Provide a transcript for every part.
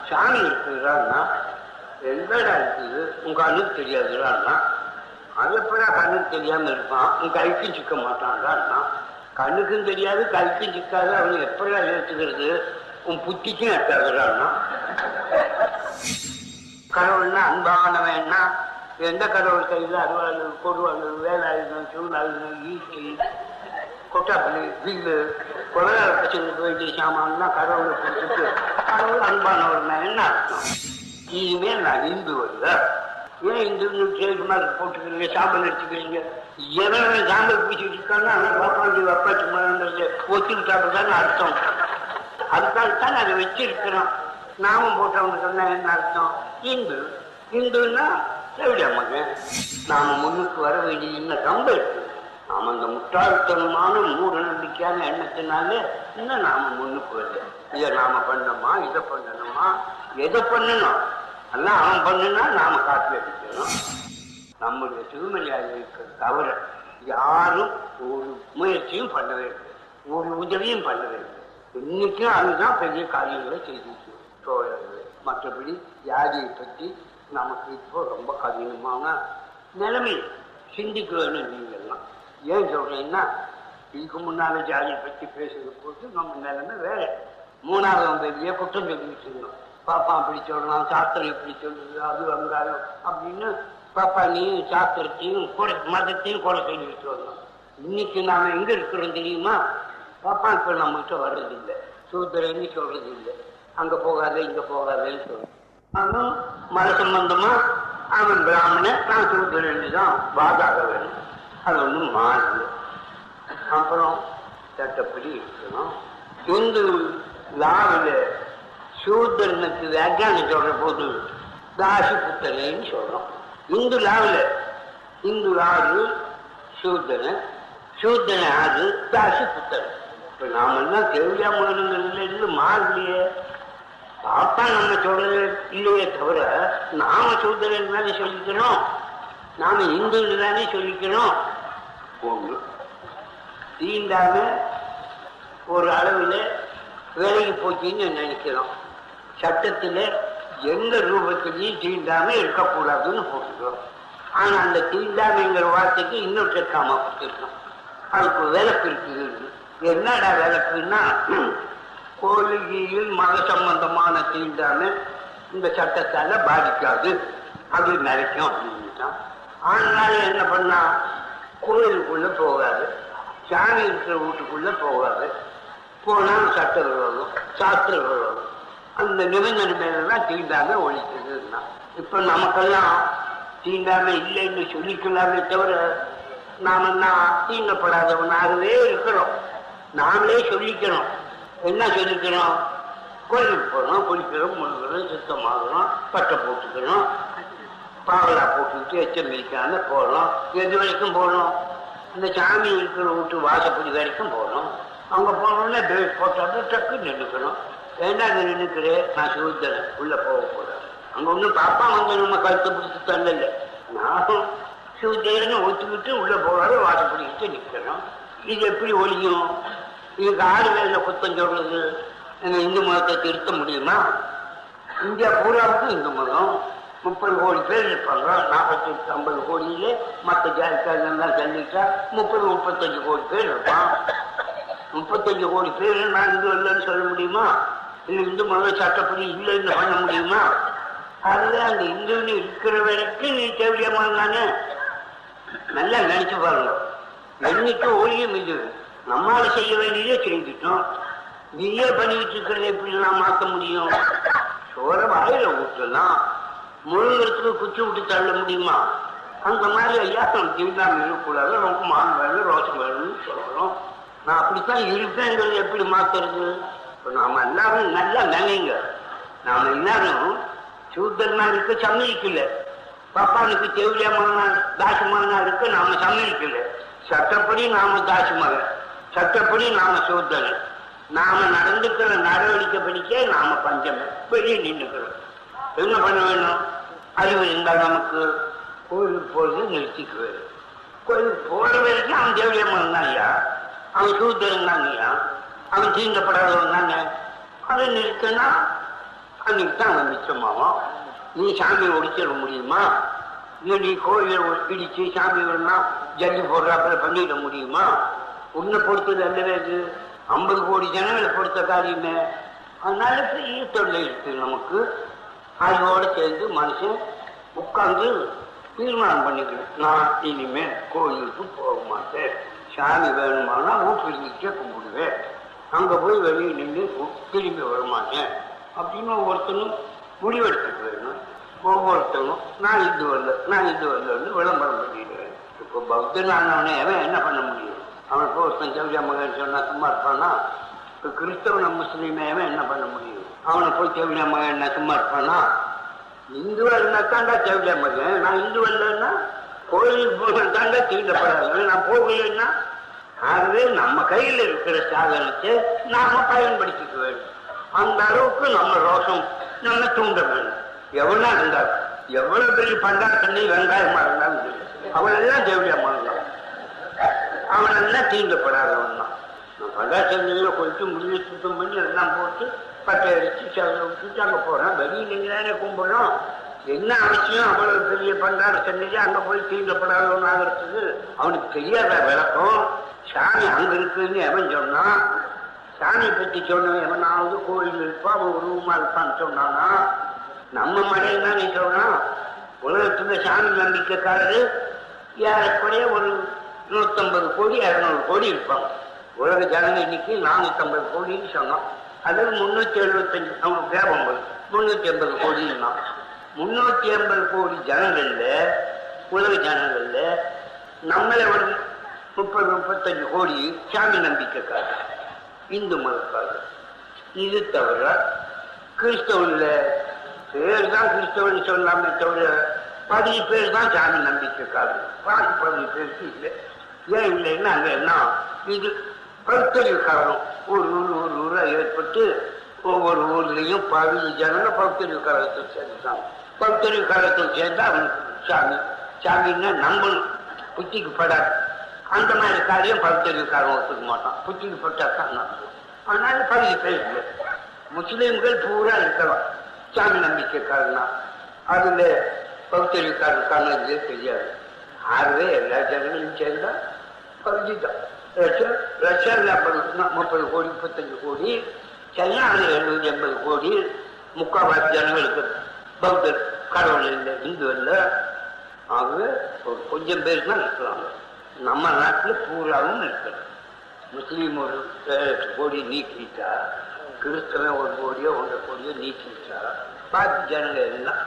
சாமி இருக்குதுடான்னா எந்தடா இருக்குது. உங்க அண்ணுக்கு தெரியாதுடான்னா அது எப்படா கண்ணுக்கு தெரியாம இருப்பான். உன் கைக்கும் சிக்க மாட்டான்டான்னா கண்ணுக்கும் தெரியாது கைக்கும் சிக்காது. அவனை எப்படா ஏற்றுக்கிறது உன் புத்திக்கும் எட்டாதுடான்னா கடவுள்னா அன்பானவன்னா எந்த கடவுள் கையில் அருவாள் கொடுவாள் வேலாயுதம் சூழாயுதம் ஈசி கொட்டாப்பள்ளி வில்லு குழந்தை பிரச்சனைக்கு வேண்டிய சாமான்லாம் கடவுளை கொடுத்துட்டு கடவுள் அன்பானவர்னா என்ன அர்த்தம்? இனிமேல் நான் இந்து வரல ஏன் இந்து சேல்மார்க் போட்டுக்கிறீங்க சாம்பல் எடுத்துக்கிறீங்க எவன் சாம்பல் பூச்சிட்டு இருக்கான்னா அவன் பாப்பாண்டி அப்பாச்சி மரன்றது ஒத்துக்கிட்டாப்பு தானே அர்த்தம். அதுக்காகத்தான் அதை வச்சிருக்கிறோம். நாமும் போட்டவங்க சொன்னா என்ன அர்த்தம்? இந்து. இந்துன்னா எப்படி மகன் நாம முன்னுக்கு வர வேண்டிய இன்னும் ரொம்ப இருக்கு நாம அந்த முட்டாள்தனமான மூட நம்பிக்கையான எண்ணத்தினால இன்னும் நாம முன்னுக்கு வரல இதை நாம பண்ணோமா இதை பண்ணணுமா? எதை பண்ணணும்? எல்லாம் அவன் பண்ணுனா நாம காப்பி அடிக்கணும். நம்முடைய திருமலையாளர்களுக்கு தவிர யாரும் ஒரு முயற்சியும் பண்ணவே இல்லை. ஒரு உதவியும் பண்ணவே இல்லை. இன்னைக்கும் அதுதான் பெரிய காரியங்களை செய்திருக்கு சோழர்கள் மற்றபடி வியாதியை பற்றி நமக்கு இப்போ ரொம்ப கடினமான நிலைமை சிந்திக்க ஏன் சொல்றேன்னா இதுக்கு முன்னால ஜாதியை பற்றி பேசுகிற போது நம்ம நிலைமை வேற. மூணாவது பெரிய குற்றம் சொல்லிட்டு இருந்தோம். பாப்பா அப்படி சொல்லலாம் சாஸ்திரம் இப்படி சொல்லுது அது வந்தாலும் அப்படின்னு பாப்பா நீ சாஸ்திரத்தையும் கூட மதத்தையும் கூட சொல்லிட்டு வந்தோம். இன்னைக்கு நாம எங்க இருக்கிறோம் தெரியுமா? பாப்பா இப்ப நம்ம கிட்ட வர்றது இல்லை சூத்திரன்னு சொல்றது இல்லை அங்க போகாத இங்க போகாதன்னு சொல்றோம். அவன் மத சம்பந்தமா அவன் பிராமணன் நான் சூத்திரன்னு தான் வாதாக வேணும் அது ஒன்றும் மாறுது அப்புறம் சட்டப்படி இருக்கணும். இந்து லாவில் சூதனுக்கு வியாக்கியானம் சொல்ற போது தாசி புத்தனைன்னு சொல்றோம். இந்து லாவில் இந்து லாவில் சூத்திரன் சூத்திரன் ஆறு தாசி புத்தனை இப்போ நாம் என்ன தேவையா முழுங்கிறதுல இருந்து மாறலையே. பாப்பா நம்ம சொல்றது இல்லையே தவிர நாம சூத்திரன் தானே சொல்லிக்கிறோம் நாம இந்துன்னு தானே சொல்லிக்கிறோம் ஒண்ணு தீண்டாம ஒரு அளவில் விலகி போச்சுன்னு நினைக்கிறோம். சட்டத்தில் எந்த ரூபத்திலையும் தீண்டாம இருக்கக்கூடாதுன்னு போட்டுக்கிறோம் ஆனால் அந்த தீண்டாமைங்கிற வார்த்தைக்கு இன்னொரு சேர்க்காம கொடுத்துருக்கோம் அதுக்கு விளக்கு இருக்குது. என்னடா விளக்குன்னா கோழிகையில் மத சம்பந்தமான தீண்டாம இந்த சட்டத்தால பாதிக்காது. அது நினைக்கும் அப்படின்ட்டான் அதனால என்ன பண்ணா கோயிலுக்குள்ள போகாது சாமி இருக்கிற வீட்டுக்குள்ள போகாது. போனால் சட்ட விரோதம் சாஸ்திர விரோதம் அந்த நிபந்தனை மேலாம் தீண்டாம தான் இப்ப நமக்கெல்லாம் தீண்டாம இல்லைன்னு சொல்லிக்கலாமே தவிர நாம தான் தீண்டப்படாதவனாகவே இருக்கிறோம். நாமளே சொல்லிக்கிறோம் என்ன சொல்லிக்கிறோம் கோயிலுக்கு போகிறோம் குளிக்கிறோம் முழுகிறோம் சுத்தமாகணும் பட்டை போட்டுக்கிறோம் பாவலா போட்டுக்கிட்டு எச்சம் வைக்காம போகிறோம் எது வரைக்கும் போகணும் இந்த சாமி இருக்கிற வீட்டு வாசப்படி வரைக்கும் போகணும் அவங்க போனோடனே பிரேக் போட்டாலும் டக்கு நின்றுக்கணும் ஏன்னா அங்கே நின்றுக்கிறேன் நான் சிவத்தரேன் உள்ளே போகக்கூடாது அங்கே ஒன்றும் பாப்பா வந்து நம்ம கழுத்தை பிடிச்சி தள்ளல. நானும் சிவத்தேரன்னு ஒத்துக்கிட்டு உள்ளே போகாத வாசப்படிக்கிட்டு நிற்கணும் இது எப்படி ஒழியும்? இதுக்கு ஆறு வேலை குத்தம் சொல்றது. இந்து மதத்தை திருத்த முடியுமா? இந்தியா பூராவுக்கும் இந்து மதம். முப்பது கோடி பேர் இருப்பாங்க நாற்பத்தி எட்டு ஐம்பது கோடியிலே மற்ற ஜாதிக்காரங்கெல்லாம் தள்ளிட்டா முப்பது முப்பத்தஞ்சு கோடி பேர் இருப்பான். முப்பத்தஞ்சு கோடி பேர் நான் இது இல்லைன்னு சொல்ல முடியுமா? இல்லை இந்து மத சட்டப்படி இல்லைன்னு பண்ண முடியுமா? அதுல அந்த இந்துன்னு இருக்கிற வரைக்கும் நீ தேவையமான தானே? நல்லா நினைச்சு பாருங்க. என்னைக்கு ஒளியும் இது நம்மால செய்ய வேண்டியதே செஞ்சுட்டோம். நீயே பண்ணிட்டு இருக்கிறத எப்படிலாம் மாற்ற முடியும்? சோற வாயில ஊற்றலாம் முழுங்கிறதுக்கு குச்சி விட்டு தள்ள முடியுமா? அந்த மாதிரி ஐயா நம்ம தீண்டாமல் இருக்கக்கூடாது. ரொம்ப மான் வேணும் ரோஷம் வேணும்னு சொல்றோம் நான் அப்படித்தான் இருப்பேங்கிறது எப்படி மாத்துறது? இப்போ நாம எல்லாரும் நல்லா நினைங்க. நாம எல்லாரும் சூத்திரனா இருக்க சம்மதிக்கல. பாப்பானுக்கு தேவையமான தாசமான இருக்கு நாம சம்மதிக்கல. சட்டப்படி நாம தாசுமகன் சட்டப்படி நாம சூத்திரன் நாம நடந்துக்கிற நடவடிக்கை படிக்க நாம பஞ்சம். வெளியே நின்றுக்கிறோம் என்ன பண்ண வேணும்? அறிவு இருந்தால் நமக்கு கோயிலுக்கு போகிறது நிறுத்திக்குவேன் கோயிலுக்கு போகிற வரைக்கும் அவன் தேவையமான தான் ஐயா அவன் சூத்திரன் தான் ஐயா அவன் தீண்டப்படாதவன் தானே அதை நிறுத்தினா அன்னைக்கு தான் அவன் மிச்சமாகும் நீ சாமியை ஒடிச்சிட முடியுமா? இல்லை நீ கோயிலை ஒ- இடிச்சு சாமி வேணா ஜல்லி போடுறாப்புல பண்ணிட முடியுமா? உன்னை பொறுத்தது அல்லவே இது ஐம்பது கோடி ஜனங்களை பொறுத்த காரியமே. அதனால பெரிய தொல்லை இருக்கு நமக்கு. அதோட சேர்ந்து மனுஷன் உட்கார்ந்து தீர்மானம் பண்ணிக்கணும். நான் இனிமேல் கோயிலுக்கு போக மாட்டேன். சாமி வேணுமானா வீட்டில் கும்பிடுவேன். அங்கே போய் வெளியே நின்று திரும்பி வர மாட்டேன். அப்படின்னு ஒவ்வொருத்தனும் முடிவெடுத்துட்டு வேணும் ஒவ்வொருத்தனும் நான் இது வரல நான் இது வரலன்னு விளம்பரம் பண்ணிடுவேன். இப்போ பௌத்தன் ஆனவனே அவன் என்ன பண்ண முடியும்? அவனுக்கு ஒருத்தன் சௌரியா மகன் சொன்னா சும்மா இருப்பானா? கிறிஸ்தவன முஸ்லீமே என்ன பண்ண முடியும்? அவனை போய் தேவையா மகன் என்ன சும்மா இருப்பானா? இந்துவா இருந்தா தாண்டா தேவையா மகன். நான் இந்து இல்லைன்னா கோயிலுக்கு போக தாண்டா தீண்டப்படாது நான் போகலைன்னா? ஆகவே நம்ம கையில் இருக்கிற சாதனத்தை நாம பயன்படுத்திக்க வேண்டும் அந்த அளவுக்கு நம்ம ரோஷம் நம்ம தூண்ட வேண்டும் எவ்வளோ இருந்தாலும் எவ்வளவு பெரிய பண்டா தண்ணி வெங்காயமா இருந்தாலும் அவனெல்லாம் அவனெல்லாம் தேவையம்மா அவன் அவனெல்லாம் தீண்டப்படாதவன் தான் நான் பண்டா தண்ணியில் கொஞ்சம் சுத்தம் பண்ணி எல்லாம் போட்டு பட்டை அடித்து சவரை விட்டுட்டு அங்கே போகிறேன் வெளியில் நீங்கள் தானே கும்பிடணும் என்ன அவசியம்? அவ்வளவு பெரிய பண்டார சென்னையில் அங்கே போய் தீண்டப்படாதவன் ஆகிறதுக்கு அவனுக்கு தெரியாத விளக்கம். சாமி அங்கே இருக்குன்னு எவன் சொன்னான்? சாமி பற்றி சொன்னவன் எவனாவது கோயில் இருப்பான் அவன் உருவமாக இருப்பான்னு சொன்னானா? நம்ம மனைவி தான் நீ சொல்றான். உலகத்துல சாமி நம்பிக்கைக்காரரு ஏறக்குறைய ஒரு நூற்றம்பது கோடி இரநூறு கோடி இருப்பாங்க உலக ஜனங்க இன்னைக்கு நானூற்றம்பது கோடின்னு சொன்னோம். அதில் முந்நூற்றி எழுபத்தஞ்சு அவங்க வேபம் முந்நூற்றி ஐம்பது கோடின்னா. முந்நூற்றி ஐம்பது கோடி ஜனங்கள்ல உலக ஜனங்கள்ல நம்மளை ஒரு முப்பது முப்பத்தஞ்சு கோடி சாமி நம்பிக்கைக்காரர் இந்து மதக்காரர் இது தவிர கிறிஸ்தவன்ல பேர் தான் கிறிஸ்தவன் சொல்லாமே தவிர பதிவு பேர் தான் சாமி நம்பிக்கைக்காரர் பாதி பதிவு பேருக்கு இல்லை. ஏன் இல்லைன்னா அங்க என்ன இது பக்தர்கள் காரணம். ஒரு ஊர் ஒரு ஊராக ஏற்பட்டு ஒவ்வொரு ஊர்லேயும் பதினஞ்சு ஜனங்க பக்தர்கள் கழகத்தில் சேர்ந்துட்டாங்க. பக்தர்கள் கழகத்தில் சேர்ந்தால் அவனுக்கு சாமி. சாமின்னா நம்பணும் புத்திக்கு படாது. அந்த மாதிரி காரியம் பகுத்தறிவுக்காரன் ஒத்துக்க மாட்டான் புத்திக்கு பட்டா தான் நம்புவான். அதனால பகுதி முஸ்லீம்கள் பூரா இருக்கலாம். சாமி நம்பிக்கைக்காரனா அதுல காரணம் இதுவே தெரியாது. ஆகவே எல்லா ஜனங்களும் சேர்ந்தால் பகுதி தான் ரஷ்யாவில் ஐம்பது முப்பது கோடி முப்பத்தஞ்சு கோடி சைனாவில் எழுநூத்தி எண்பது கோடி முக்கால்வாசி ஜனங்களுக்கு பௌத்தர் கடவுள் இல்லை இந்து இல்லை. ஆகவே ஒரு கொஞ்சம் பேர் தான் இருக்கலாம் நம்ம நாட்டில் பூராவும் இருக்கிறது முஸ்லீம் ஒரு கோடி நீக்கிட்டா கிறிஸ்தவன் ஒரு கோடியோ ஒன்றரை கோடியோ நீக்கிட்டா பாக்கி ஜனங்க எல்லாம்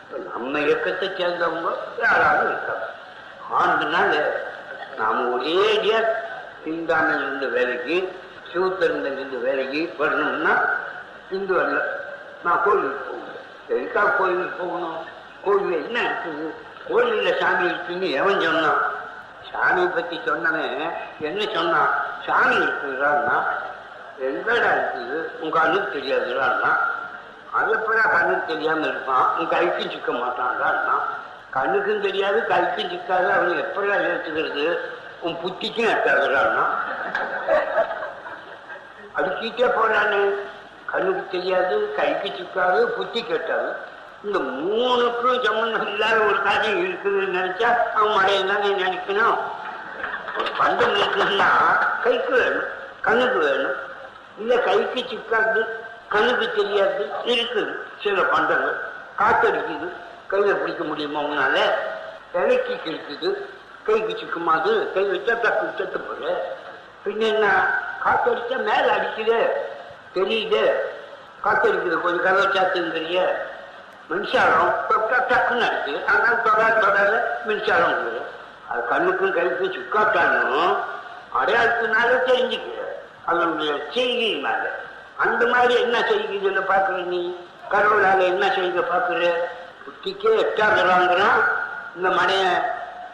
இப்போ நம்ம இயக்கத்தை சேர்ந்தவங்க யாராலும் இருக்காங்க. ஆண்டுனால நாம ஒரேடியா தீண்டாமையில் இருந்த வேலைக்கு சிவத்திருந்தில் இருந்த வேலைக்கு வரணும்னா இந்து அல்ல நான் கோயிலுக்கு போகணும். எதுக்காக கோயிலுக்கு போகணும்? கோயில் என்ன இருக்குது? கோயிலில் சாமி இருக்குன்னு எவன் சொன்னான்? சாமியை பற்றி சொன்னனே என்ன சொன்னான்? சாமி இருக்குறான்னா எங்கடா இருக்குது? உங்க அண்ணுக்கு தெரியாதுடான்னா அது எப்படா கண்ணுக்கு தெரியாமல் இருப்பான். உங்க கைக்கும் சிக்க மாட்டான்டான்னா கண்ணுக்கும் தெரியாது கழுத்தும் சிக்காது. அவனை எப்படா ஏற்றுக்கிறது உன் புத்திக்கும் எட்டாதுடான்னா அடிக்கிட்டே போறானே. கண்ணுக்கு தெரியாது கைக்கு சிக்காது புத்தி கெட்டாது இந்த மூணுக்கும் சம்பந்தம் இல்லாத ஒரு காரியம் இருக்குதுன்னு நினைச்சா அவன் மழையை தானே நினைக்கணும். ஒரு பண்டம் இருக்குன்னா கைக்கு வேணும் கண்ணுக்கு வேணும். இல்ல கைக்கு சிக்காது கண்ணுக்கு தெரியாது இருக்குது. சில பண்டங்கள் காத்தடிக்குது. கையில பிடிக்க முடியுமா உன்னால? இலைக்கு இருக்குது கைக்கு சிக்குமாது கை வச்சா தப்பு செத்து போற பின்ன என்ன? காத்தடிச்சா மேல அடிக்குது. தெரியுது. காத்தடிக்குது கொஞ்சம் கதவை சாத்துங்கிறிய மின்சாரம் தொட்டா டக்குன்னு அடிக்குது. அதனால தொடாது தொடாத மின்சாரம் அது கண்ணுக்கும் கைக்கும் சுக்காட்டானும் அடையாளத்தினால தெரிஞ்சுக்கிற அதனுடைய செய்தியினால அந்த மாதிரி என்ன செய்கிறதுன்னு பார்க்குற நீ? கடவுளால என்ன செய்தியை பார்க்குற? புத்திக்கே எட்டாகிறாங்கிறான் இந்த மனைய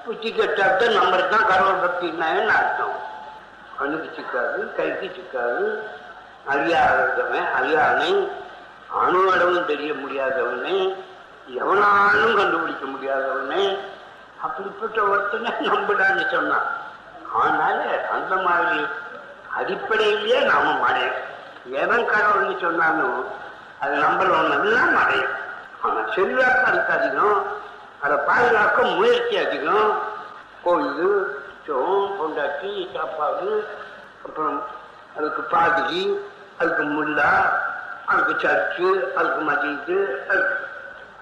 புத்திக்கு எட்டாத்த நம்பர் தான் கடவுள் பக்தினான்னு அர்த்தம். கண்ணுக்கு சிக்காது கைக்கு சிக்காது. அறியாதவன் அறியாதனை அணுவடவும் தெரிய முடியாதவனை எவனாலும் கண்டுபிடிக்க முடியாதவனை அப்படிப்பட்ட ஒருத்தனை நம்பிடான்னு சொன்னான். அதனால அந்த மாதிரி அடிப்படையிலேயே நாம மனை எவன் கடவுள்னு சொன்னாலும் அது நம்பர் ஒன்றுதான் மடையும் ஆனா ஆனால் செல்வாக்கு அதுக்கு அதிகம்? அதை பாதுகாக்க முயற்சி அதிகம். கோயில் சோம் பொண்டாட்டி சாப்பாடு அப்புறம் அதுக்கு பாதிரி அதுக்கு முல்லா அதுக்கு சர்ச்சு அதுக்கு மதியத்து அதுக்கு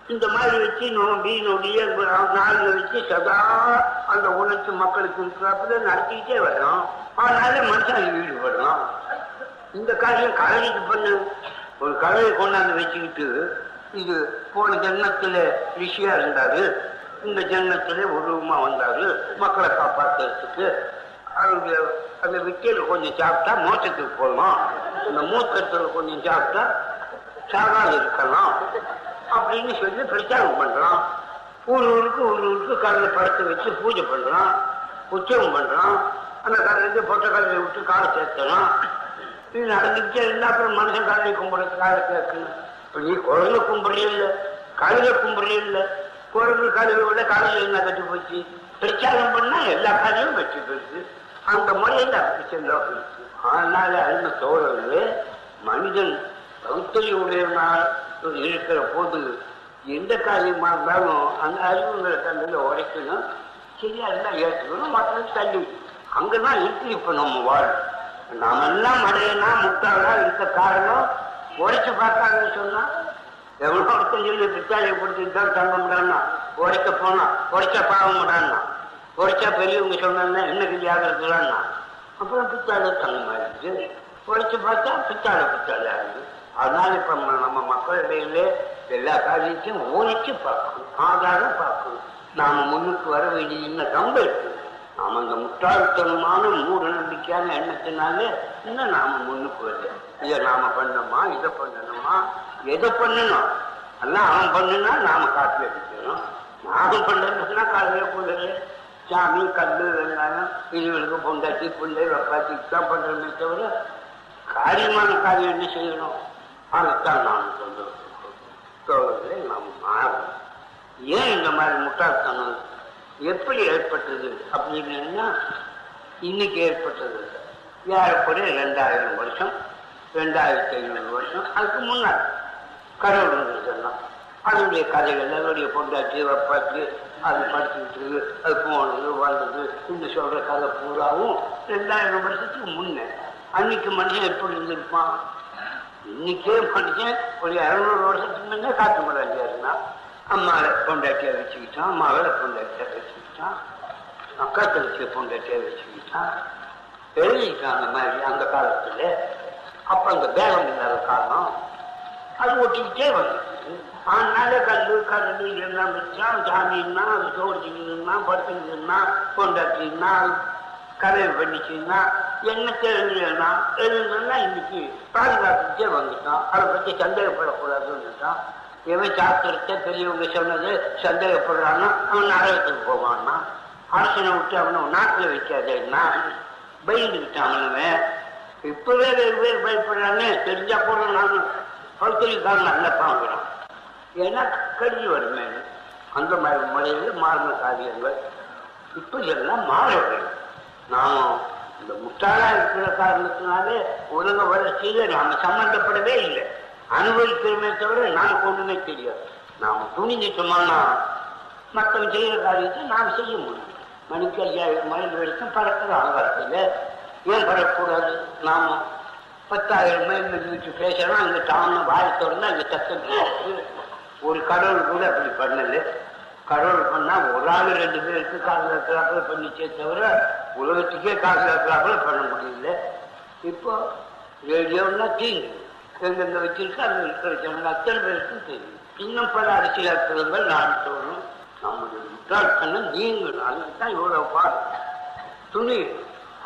இந்த மாதிரி வச்சு நோண்டி நொடிய நாளில் வச்சு சதா அந்த உணர்ச்சி மக்களுக்கு நடத்திக்கிட்டே வர்றோம். அதனால மனுஷன் ஈடுபடுறோம் இந்த காரியம் கலைக்கு பண்ண. ஒரு கலையை கொண்டாந்து வச்சுக்கிட்டு இது போன ஜென்மத்துல ரிஷியா இருந்தாரு இந்த ஜென்மத்துல உருவமா வந்தாரு மக்களை காப்பாற்றுறதுக்கு அவங்க அந்த விக்கையில் கொஞ்சம் சாப்பிட்டா மோச்சத்துக்கு போகலாம் இந்த மூத்தத்தில் கொஞ்சம் சாப்பிட்டா சாகாது இருக்கலாம். அப்படின்னு சொல்லி பிரச்சாரம் பண்றான். ஒரு ஊருக்கு ஒரு ஊருக்கு கடலை படத்தை வச்சு பூஜை பண்றான். உற்சவம் பண்றான். அந்த கடலுக்கு பொட்ட கடலை விட்டு காலை சேர்த்துறான். இது நடந்துக்கிட்டே இருந்தா அப்புறம் மனுஷன் கடலை கும்பிடுறது காலை கேட்கணும். நீ குழந்தை கும்பிடலே இல்லை கழுத கும்பிடலே இல்லை. குழந்தை கழுதை விட கழுதை என்ன கட்டி போச்சு? பிரச்சாரம் பண்ணா எல்லா காலையும் வெற்றி போயிடுச்சு அந்த முறையில் அப்படி போயிடுச்சு அதனால அருமை தோழர்களே மனிதன் பகுத்தறிவுடையவனாக இருக்கிற போது எந்த காரியமாக இருந்தாலும் அந்த அறிவுங்களை தந்தையில உடைக்கணும் சரியா இருந்தால் ஏற்றுக்கணும் மற்றது தள்ளி அங்கதான் இருக்கு இப்போ நம்ம வாழ் நாமெல்லாம் மழையெல்லாம் முட்டாளாக இருக்க காரணம் உடைச்சு பார்த்தாங்கன்னு சொன்னா எவ்வளோ ஒருத்தன் சொல்லி பித்தாளியை பிடிச்சிட்டு தான் தங்க முடியாதுன்னா உடைக்க போனா உரைச்சா பாவம் முடியாதுன்னா பெரியவங்க சொன்னாங்க என்ன கிளி ஆகிறதுலான்னா அப்புறம் பித்தாளை தங்க மாறிடுச்சு உடைச்சு பார்த்தா பித்தாளை பித்தாளை ஆகுது. அதனால இப்ப நம்ம- நம்ம மக்களிடையிலே எல்லா காரியத்தையும் உரைச்சு பார்க்கணும் ஆதாரம் பார்க்கணும். நாம முன்னுக்கு வர வேண்டிய இன்னும் ரொம்ப இருக்கு. நாம அந்த முட்டாள்தனமான மூட நம்பிக்கையான எண்ணத்தினாலே இன்னும் நாம முன்னுக்கு வரல இதை நாம பண்ணணுமா? இதை பண்ணணுமா? எதை பண்ணணும்? எல்லாம் அவன் பண்ணுனா நாம காட்டில் அடிக்கணும். நாம பண்ணுறதுனா காலையில் போடுறது. சாமி கல்லு வெங்காயம் இதுகளுக்கு பொண்டாட்டி பிள்ளை வெப்பாத்தி தான் பண்றோமே தவிர காரியமான காரியம் என்ன செய்யணும்? அதைத்தான் நாம் சொல்றோம் தோழர்களே நாம் மாறணும். ஏன் இந்த மாதிரி முட்டாள்தனம் எப்படி ஏற்பட்டது அப்படின்னா இன்னைக்கு ஏற்பட்டது. ஏறக்குறைய ரெண்டாயிரம் வருஷம் ரெண்டாயிரத்தி ஐநூறு வருஷம் அதுக்கு முன்னாடி. கடவுள் சொன்னோம் அதனுடைய கதைகள் அதனுடைய பொண்டாட்டி வப்பாட்டி அது படிச்சுக்கிட்டு அது போனது வந்தது இந்த சொல்ற கதை பூராவும் ரெண்டாயிரம் வருஷத்துக்கு முன்னே. அன்னைக்கு மனுஷன் எப்படி இருந்திருப்பான்? இன்னைக்கே மனுஷன் ஒரு இரநூறு வருஷத்துக்கு முன்னே காத்து மராஜா இருந்தான் அம்மாவை பொண்டாட்டியை வச்சுக்கிட்டான் மகளை பொண்டாட்டியை வச்சுக்கிட்டான். அக்கா தங்கச்சியை பொண்டாட்டியை வச்சுக்கிட்டான். எழுதிட்டான் அந்த மாதிரி அந்த காலத்தில். அப்போ அந்த பேரம் இல்லாத காலம் அது ஒட்டிக்கிட்டே வந்துச்சு அதனால கல்லு கடலு எல்லாம் வச்சான். ஜாமீன்னா அது சோடிச்சுக்கின்னா படுத்துக்கின்னா கொண்டாட்டின்னா கதவை பண்ணிச்சுன்னா என்ன தெரிஞ்சுன்னா எழுதுனா இன்னைக்கு பாதுகாத்துக்கிட்டே வந்துட்டான். அதை பற்றி சந்தேகப்படக்கூடாதுன்னுட்டான் எவன் சாஸ்திரத்தை பெரியவங்க சொன்னது சந்தேகப்படுறான்னா அவன் நரகத்துக்கு போவான்னா. அரசனை விட்டு அவனை நாட்டில் வைக்காதேன்னா பயந்துக்கிட்டான் அவனவன். இப்பவே வெகு பேர் பயப்படுறான்னு தெரிஞ்சா போல நான். பௌத்தரிக்காரன் நல்ல பாங்கிறான் ஏன்னா கடிஞ்சு வருமே. அந்த மாதிரி முறையில் மாறின காரியங்கள். இப்போ எல்லாம் மாற நாம் இந்த முட்டாளா இருக்கிற காரணத்தினாலே உலக வளர்ச்சியில் நாம் சம்மந்தப்படவே இல்லை. அனுபவிக்கிறோமே தவிர நமக்கு ஒண்ணுமே தெரியாது. நாம் துணிஞ்சிட்டோம்னா மற்றவன் செய்யற காரியத்தை நாம் செய்ய முடியும். மணிக்கு ஐயாயிரம் மைல் வரைக்கும் பறக்கிற ஆகாரத்தில் ஏன் பறக்கக்கூடாது? நாம பத்தாயிரம் மைல் இருந்துட்டு பேசுறோம் அங்க தாம வாய் திறந்து அங்க சத்தம் ஒரு கடவுள் கூட அப்படி பண்ணல. கடவுள் பண்ணா ஒரு ஆள் ரெண்டு பேருக்கு காசு இருக்கிறாப்புல பண்ணிச்சே தவிர உலகத்துக்கே காசு இருக்கிறாப்புல பண்ண முடியல. இப்போ ரேடியோன்னா தீங்கு. எங்கெங்க வச்சிருக்கு அங்க இருக்கிற ஜனங்க அத்தனை பேருக்கும் தெரியும். இன்னும் பல அரசியல் அற்புதங்கள் நான் சொல்றோம் நம்முடைய முட்டாள்தனம் நீங்கணும் அதுக்கு தான் இவ்வளவு பாடு. துணி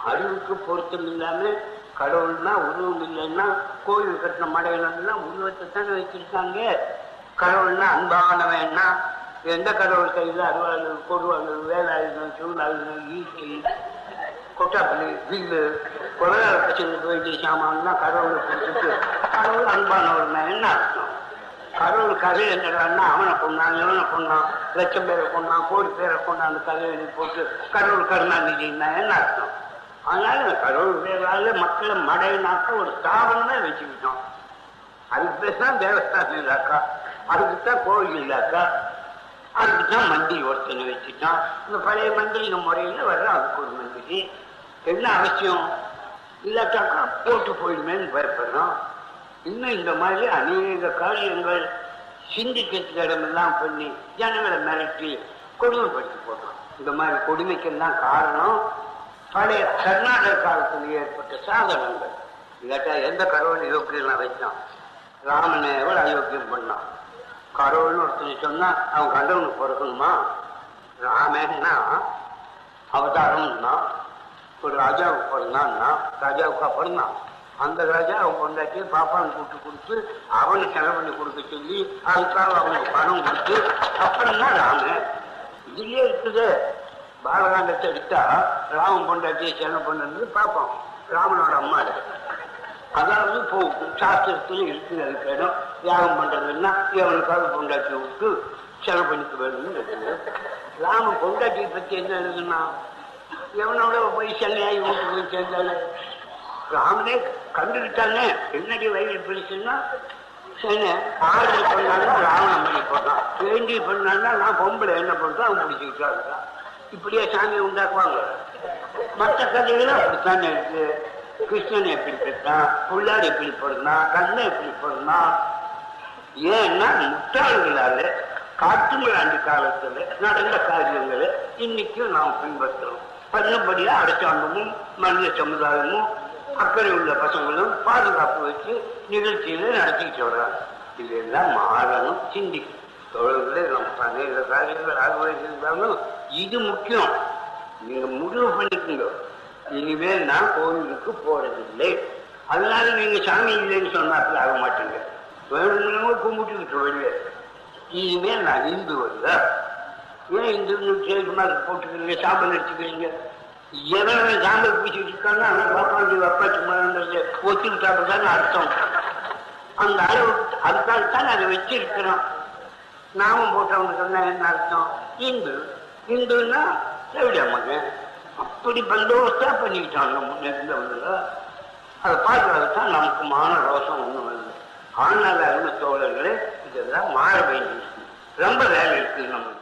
அறிவுக்கு பொருத்தம் இல்லாம கடவுள்னா உருவம் இல்லைன்னா கோயில் கட்டின மடையிலாம் உருவத்தை தானே வச்சிருக்காங்க. கடவுள்னா அன்பானவன்னா எந்த கடவுள் கையில் அருவாளர் கொடுவாளர் வேலாயுதம் சூழாயுதம் ஈசை கொட்டாப்பள்ளி வீடு குழந்தை பிரச்சனைக்கு போயிட்டு சாமான்லாம் கடவுளை கொடுத்துட்டு கடவுள் அன்பானவர்னா என்ன அர்த்தம் கடவுள் கதை என்னடான்னா அவனை கொண்டான் இவனை கொண்டான் லட்சம் பேரை கொண்டான் கோடி பேரை கொண்டான் அந்த கதை எழுதி போட்டு கடவுள் கருணாநிதினா என்ன அர்த்தம் அதனால இந்த கடவுள் பேரால மக்களை மடையினாக்க ஒரு ஸ்தாபனமே வச்சுக்கிட்டோம் அதுக்கு பேர் தான் தேவஸ்தானம் இல்லாக்கா. அதுக்கு தான் கோவில் இல்லாக்கா அதுக்கு தான் மந்திரி ஒருத்தனை வச்சுட்டான். இந்த பழைய மந்திரிங்க முறையில் வர்ற அதுக்கு ஒரு மந்திரி என்ன அவசியம் இல்லாட்டாக்கா போட்டு போயிடுமேன்னு பயப்படுறோம் இன்னும் இந்த மாதிரி அநேக காரியங்கள் சிந்திக்கிறதுக்கு இடமெல்லாம் பண்ணி ஜனங்களை மிரட்டி கொடுமைப்படுத்தி போடுறோம். இந்த மாதிரி கொடுமைக்கெல்லாம் காரணம் பழைய கர்நாடக காலத்தில் ஏற்பட்ட சாதனங்கள். இல்லாட்டா எந்த கடவுள் யோக்கியம் வச்சான் ராமனை எவ்வளவு அயோக்கியம் பண்ணான்? கடவுள்னு ஒருத்தர் சொன்னா அவன் கண்டவனுக்கு பிறக்கணுமா? ராமன்னா அவதாரம்னா ஒரு ராஜாவுக்கு பிறந்தான்னா ராஜாவுக்கு பிறந்தான் அந்த ராஜா அவன் பொண்டாட்டி பாப்பான்னு கூட்டு கொடுத்து அவனை செலவு பண்ணி கொடுக்க சொல்லி அதுக்காக அவனுக்கு பணம் கொடுத்து அப்புறம் தான் ராமன். இதுலயே இருக்குது. பாலகாண்டத்தை எடுத்தா ராமன் பொண்டாட்டியை செலவு பண்ணது பார்ப்போம். ராமனோட அம்மா அதாவது இப்போ சாஸ்திரத்துல இருக்குது அதுக்கு இடம் தியாகம் பண்றதுன்னா எவனுக்காவது பொண்டாட்டி விட்டு செலவு பண்ணிக்க வேணும்னு இருக்குது. ராம பொண்டாட்டியை பத்தி என்ன எழுதுனா? எவனோட போய் சென்னையாகி வீட்டு போய் சேர்ந்தாலே ராமனே கண்டுகிட்டானே. என்னடி வயலில் பிடிச்சுன்னா சென்னை ஆறு பண்ணாலும் ராவணம் பண்ணி போட்டான். வேண்டி பண்ணான்னா நான் பொம்பளை என்ன பண்றோம் அவன் பிடிச்சிக்கிட்டா இப்படியே சாமியை உண்டாக்குவாங்க. மற்ற கதைகளும் அப்படித்தானே இருக்கு. கிருஷ்ணன் எப்படி பெற்றான்? புள்ளார் எப்படி பிறந்தான்? கண்ணன் எப்படி பிறந்தான்? ஏன்னா முட்டாள்களால காட்டுமிராண்டி காலத்துல நடந்த காரியங்களை இன்னைக்கும் நாம் பின்பற்றுறோம். பண்ணபடியா அரசாங்கமும் மனித சமுதாயமும் அக்கறை உள்ள பசங்களும் பாதுகாப்பு வச்சு நிகழ்ச்சியில நடத்திக்கிட்டு வர்றாங்க. இதெல்லாம் மாறணும் சிந்திக்கணும் தொழில்களே நம்ம அநேக காரியங்கள் ஆகவேண்டியிருந்தாலும் இது முக்கியம். நீங்க முடிவு பண்ணிக்கோங்க. இனிமேல் நான் கோவிலுக்கு போறதில்லை. அதனால நீங்க சாமி இல்லைன்னு சொன்னாப்புல ஆக மாட்டீங்க. வேணும்னு கும்பிட்டுக்கிட்டு வெளியே இனிமேல் நான் இந்து வரல ஏன் இந்து சேர்க்குமா போட்டுக்கிறீங்க? சாம்பல் எடுத்துக்கிறீங்க எவன் சாம்பல் பூச்சிட்டு இருக்கான்னா அவன் பாப்பாண்டி அப்பாச்சி மறந்தது தானே அர்த்தம். அந்த அளவு அதுக்காகத்தான் அதை வச்சிருக்கிறோம். நாமும் போட்டவங்க சொன்னா என்ன அர்த்தம்? இந்து. இந்துன்னா செவிடியா மகன். அப்படி பந்தோபஸ்தா பண்ணிக்கிட்டாங்க முன்ன இருந்தவங்க அதை பார்க்கறதுதான் நமக்கு மான ரோஷம் ஒன்றும் வருது. ஆனால் அருமை தோழர்களே இதெல்லாம் மாற வேண்டியது. ரொம்ப வேலை இருக்குது நமக்கு.